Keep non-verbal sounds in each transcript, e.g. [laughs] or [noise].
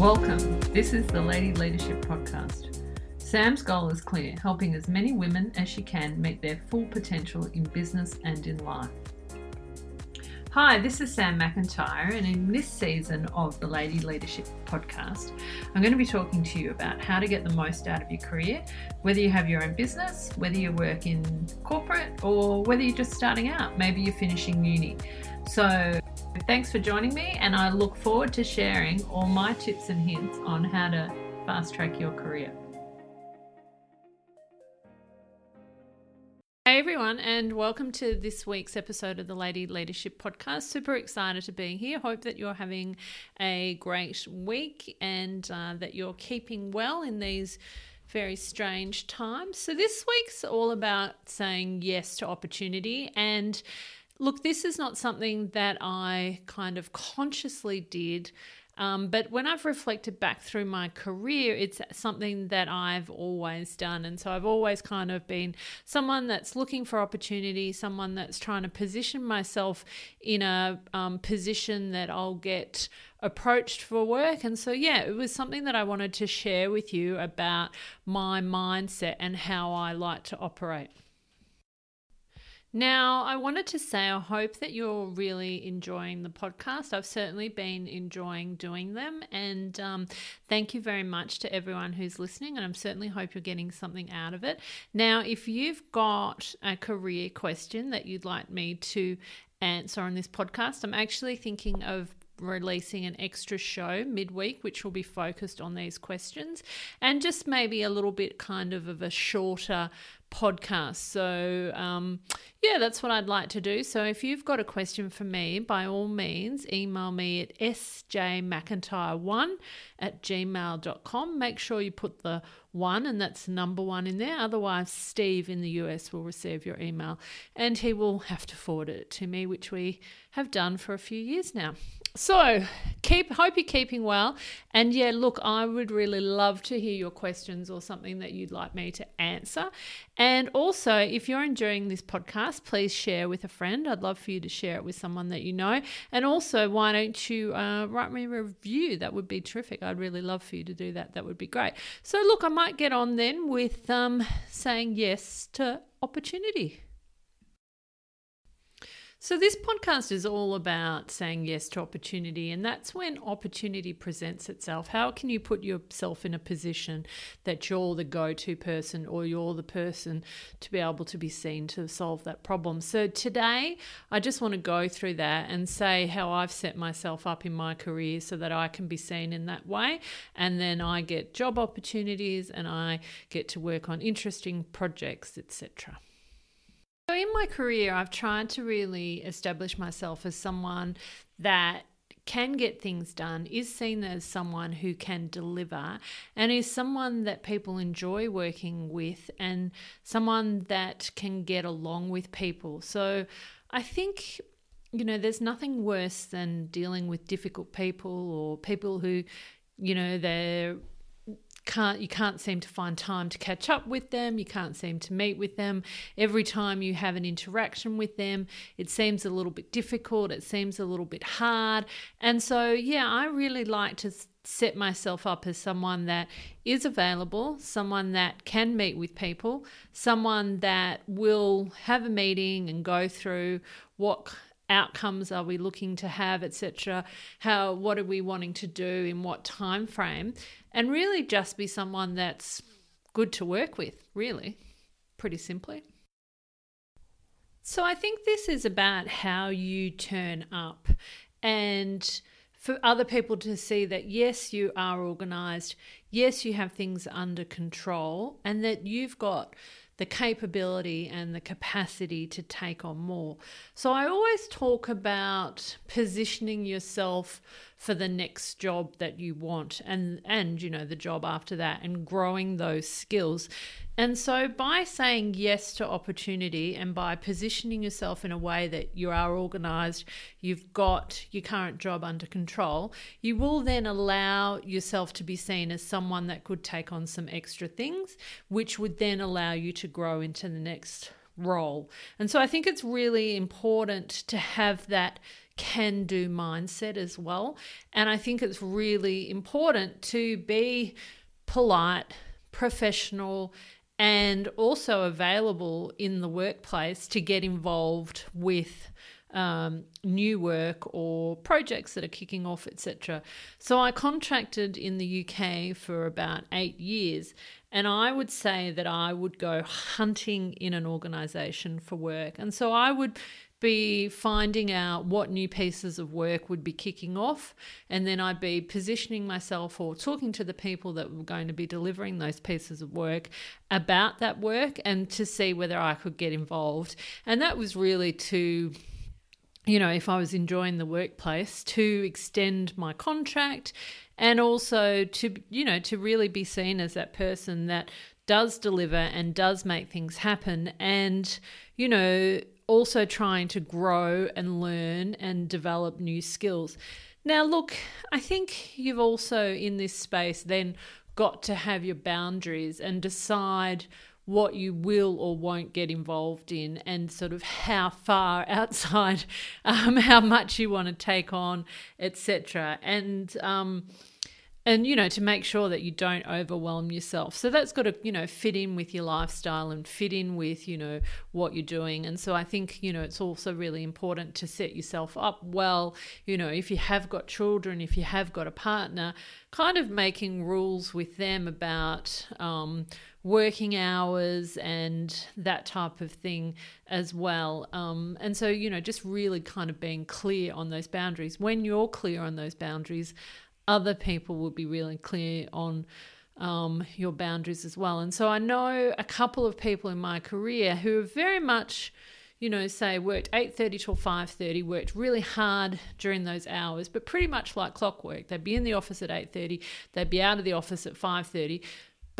Welcome. This is the Lady Leadership Podcast. Sam's goal is clear helping as many women as she can meet their full potential in business and in life. Hi, this is Sam McIntyre, and in this season of the Lady Leadership Podcast, I'm going to be talking to you about how to get the most out of your career, whether you have your own business, whether you work in corporate, or whether you're just starting out. Maybe you're finishing uni. So, thanks for joining me, and I look forward to sharing all my tips and hints on how to fast track your career. Hey everyone, and welcome to this week's episode of the Lady Leadership Podcast. Super excited to be here. Hope that you're having a great week and uh, that you're keeping well in these very strange times. So, this week's all about saying yes to opportunity. And look, this is not something that I kind of consciously did um, but when I've reflected back through my career, it's something that I've always done. And so I've always kind of been someone that's looking for opportunity, someone that's trying to position myself in a um, position that I'll get approached for work. And so, yeah, it was something that I wanted to share with you about my mindset and how I like to operate. Now, I wanted to say, I hope that you're really enjoying the podcast. I've certainly been enjoying doing them. And um, thank you very much to everyone who's listening. And I'm certainly hope you're getting something out of it. Now, if you've got a career question that you'd like me to answer on this podcast, I'm actually thinking of releasing an extra show midweek, which will be focused on these questions and just maybe a little bit kind of of a shorter podcast. So, um, yeah, that's what I'd like to do. So, if you've got a question for me, by all means, email me at sjmcintyre1 at gmail.com. Make sure you put the one, and that's number one in there. Otherwise, Steve in the US will receive your email and he will have to forward it to me, which we have done for a few years now. So, keep hope you're keeping well. And yeah, look, I would really love to hear your questions or something that you'd like me to answer. And also, if you're enjoying this podcast, please share with a friend. I'd love for you to share it with someone that you know. And also, why don't you uh, write me a review? That would be terrific. I'd really love for you to do that. That would be great. So, look, I might get on then with um, saying yes to opportunity. So, this podcast is all about saying yes to opportunity, and that's when opportunity presents itself. How can you put yourself in a position that you're the go to person or you're the person to be able to be seen to solve that problem? So, today I just want to go through that and say how I've set myself up in my career so that I can be seen in that way, and then I get job opportunities and I get to work on interesting projects, etc. So, in my career, I've tried to really establish myself as someone that can get things done, is seen as someone who can deliver, and is someone that people enjoy working with, and someone that can get along with people. So, I think you know, there's nothing worse than dealing with difficult people or people who, you know, they're can't you can't seem to find time to catch up with them you can't seem to meet with them. Every time you have an interaction with them it seems a little bit difficult it seems a little bit hard. And so yeah i really like to set myself up as someone that is available someone that can meet with people someone that will have a meeting and go through what outcomes are we looking to have etc how what are we wanting to do in what time frame and really just be someone that's good to work with really pretty simply. So i think this is about how you turn up and for other people to see that yes you are organized yes you have things under control and that you've got the capability and the capacity to take on more. So I always talk about positioning yourself for the next job that you want and and you know the job after that and growing those skills. And so by saying yes to opportunity and by positioning yourself in a way that you are organized you've got your current job under control you will then allow yourself to be seen as someone that could take on some extra things which would then allow you to grow into the next role. And so I think it's really important to have that can do mindset as well. And I think it's really important to be polite, professional, and also available in the workplace to get involved with um, new work or projects that are kicking off, etc. So I contracted in the UK for about eight years, and I would say that I would go hunting in an organization for work. And so I would be finding out what new pieces of work would be kicking off. And then I'd be positioning myself or talking to the people that were going to be delivering those pieces of work about that work and to see whether I could get involved. And that was really to you know, if I was enjoying the workplace, to extend my contract and also to, you know, to really be seen as that person that does deliver and does make things happen. And, you know, also trying to grow and learn and develop new skills. Now, look, I think you've also in this space then got to have your boundaries and decide what you will or won't get involved in and sort of how far [laughs] outside um, how much you want to take on etc and um, and you know to make sure that you don't overwhelm yourself so that's got to you know fit in with your lifestyle and fit in with you know what you're doing and so i think you know it's also really important to set yourself up well you know if you have got children if you have got a partner kind of making rules with them about um, working hours and that type of thing as well. Um, and so, you know, just really kind of being clear on those boundaries. When you're clear on those boundaries, other people will be really clear on um, your boundaries as well. And so I know a couple of people in my career who are very much, you know, say worked 8.30 till 5.30, worked really hard during those hours, but pretty much like clockwork. They'd be in the office at 8.30, they'd be out of the office at 5.30,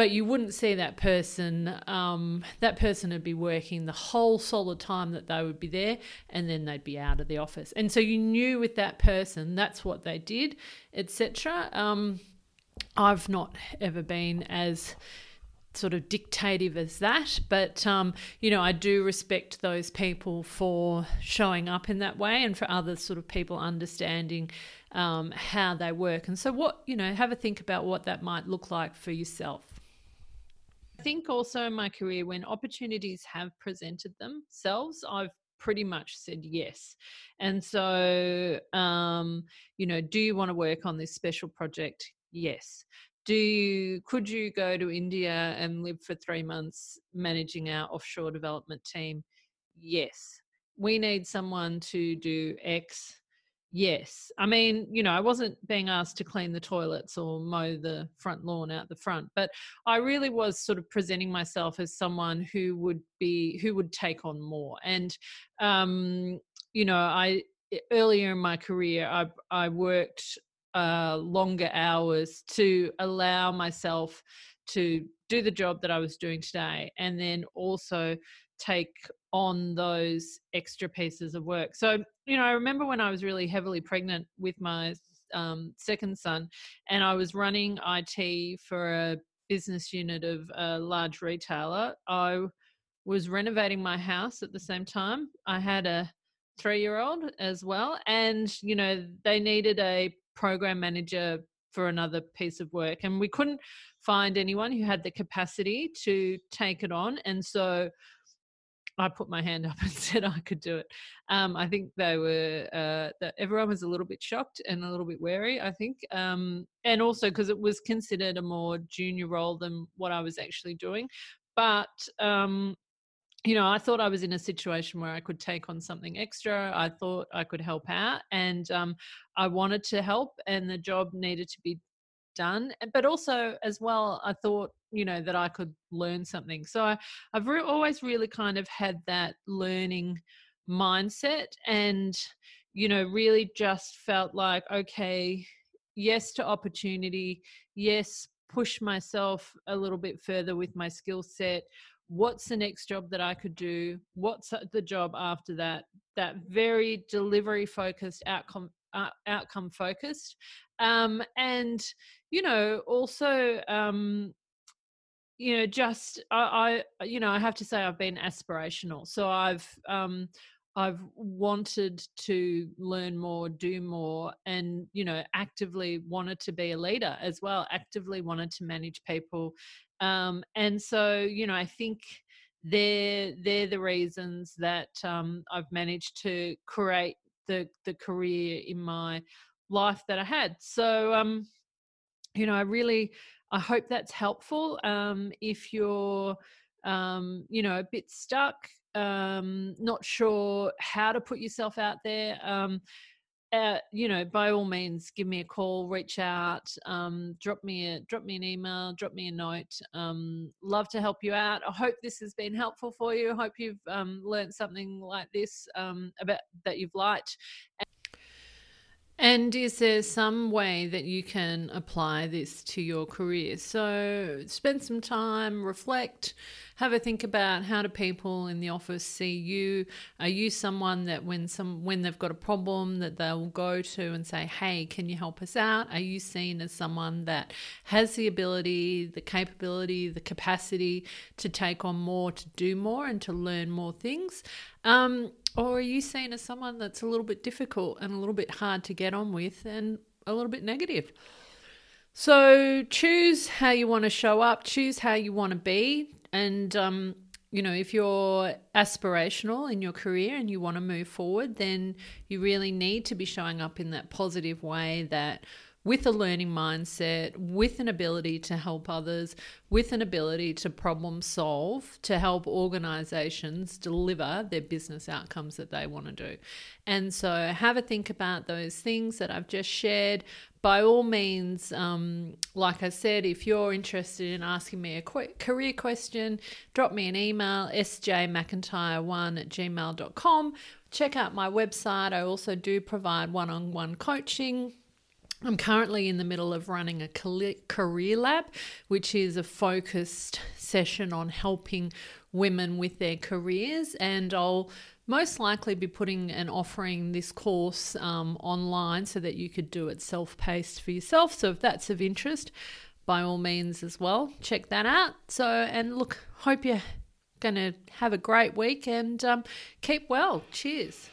but you wouldn't see that person um, that person would be working the whole solid time that they would be there and then they'd be out of the office. And so you knew with that person that's what they did etc um, i've not ever been as sort of dictative as that but um, you know i do respect those people for showing up in that way and for other sort of people understanding um, how they work. And so what you know have a think about what that might look like for yourself I think also in my career, when opportunities have presented themselves, I've pretty much said yes. And so, um, you know, do you want to work on this special project? Yes. Do you, could you go to India and live for three months managing our offshore development team? Yes. We need someone to do X Yes. I mean, you know, I wasn't being asked to clean the toilets or mow the front lawn out the front, but I really was sort of presenting myself as someone who would be, who would take on more. And, um, you know, I, earlier in my career, I, I worked uh, longer hours to allow myself to do the job that I was doing today and then also take on those extra pieces of work. So, you know, I remember when I was really heavily pregnant with my um, second son, and I was running IT for a business unit of a large retailer. I was renovating my house at the same time. I had a three year old as well, and, you know, they needed a program manager for another piece of work, and we couldn't find anyone who had the capacity to take it on. And so I put my hand up [laughs] and said I could do it. Um, I think they were uh, that everyone was a little bit shocked and a little bit wary. I think, um, and also because it was considered a more junior role than what I was actually doing. But um, you know, I thought I was in a situation where I could take on something extra. I thought I could help out, and um, I wanted to help, and the job needed to be done. But also, as well, I thought you know that i could learn something. So I, have re- always really kind of had that learning mindset and you know really just felt like okay yes to opportunity yes push myself a little bit further with my skill set what's the next job that i could do what's the job after that that very delivery focused outcome uh, outcome focused. Um, and you know also um, you know, just I, I, you know, I have to say I've been aspirational. So I've um, I've wanted to learn more, do more, and you know, actively wanted to be a leader as well. Actively wanted to manage people, um, and so you know, I think they're they're the reasons that um, I've managed to create the the career in my life that I had. So um, you know, I really I hope that's helpful. Um, if you're um, you know, a bit stuck, um, not sure how to put yourself out there, um, uh, you know, by all means, give me a call, reach out, um, drop me a drop me an email, drop me a note. Um, love to help you out. I hope this has been helpful for you. I hope you've learned something like this about that you've liked. And is there some way that you can apply this to your career? So spend some time, reflect, have a think about how do people in the office see you? Are you someone that when some when they've got a problem that they'll go to and say, "Hey, can you help us out?" Are you seen as someone that has the ability, the capability, the capacity to take on more, to do more, and to learn more things? Um, or are you seen as someone that's a little bit difficult and a little bit hard to get on with and a little bit negative? So choose how you want to show up, choose how you want to be. And, um, you know, if you're aspirational in your career and you want to move forward, then you really need to be showing up in that positive way that with a learning mindset, with an ability to help others, with an ability to problem solve, to help organizations deliver their business outcomes that they want to do. And so, have a think about those things that I've just shared. By all means, um, like I said, if you're interested in asking me a career question, drop me an email, sjmcintyre1 at gmail.com. Check out my website. I also do provide one on one coaching I'm currently in the middle of running a career lab, which is a focused session on helping women with their careers. And I'll most likely be putting and offering this course um, online so that you could do it self paced for yourself. So if that's of interest, by all means as well, check that out. So, and look, hope you're going to have a great week and um, keep well. Cheers.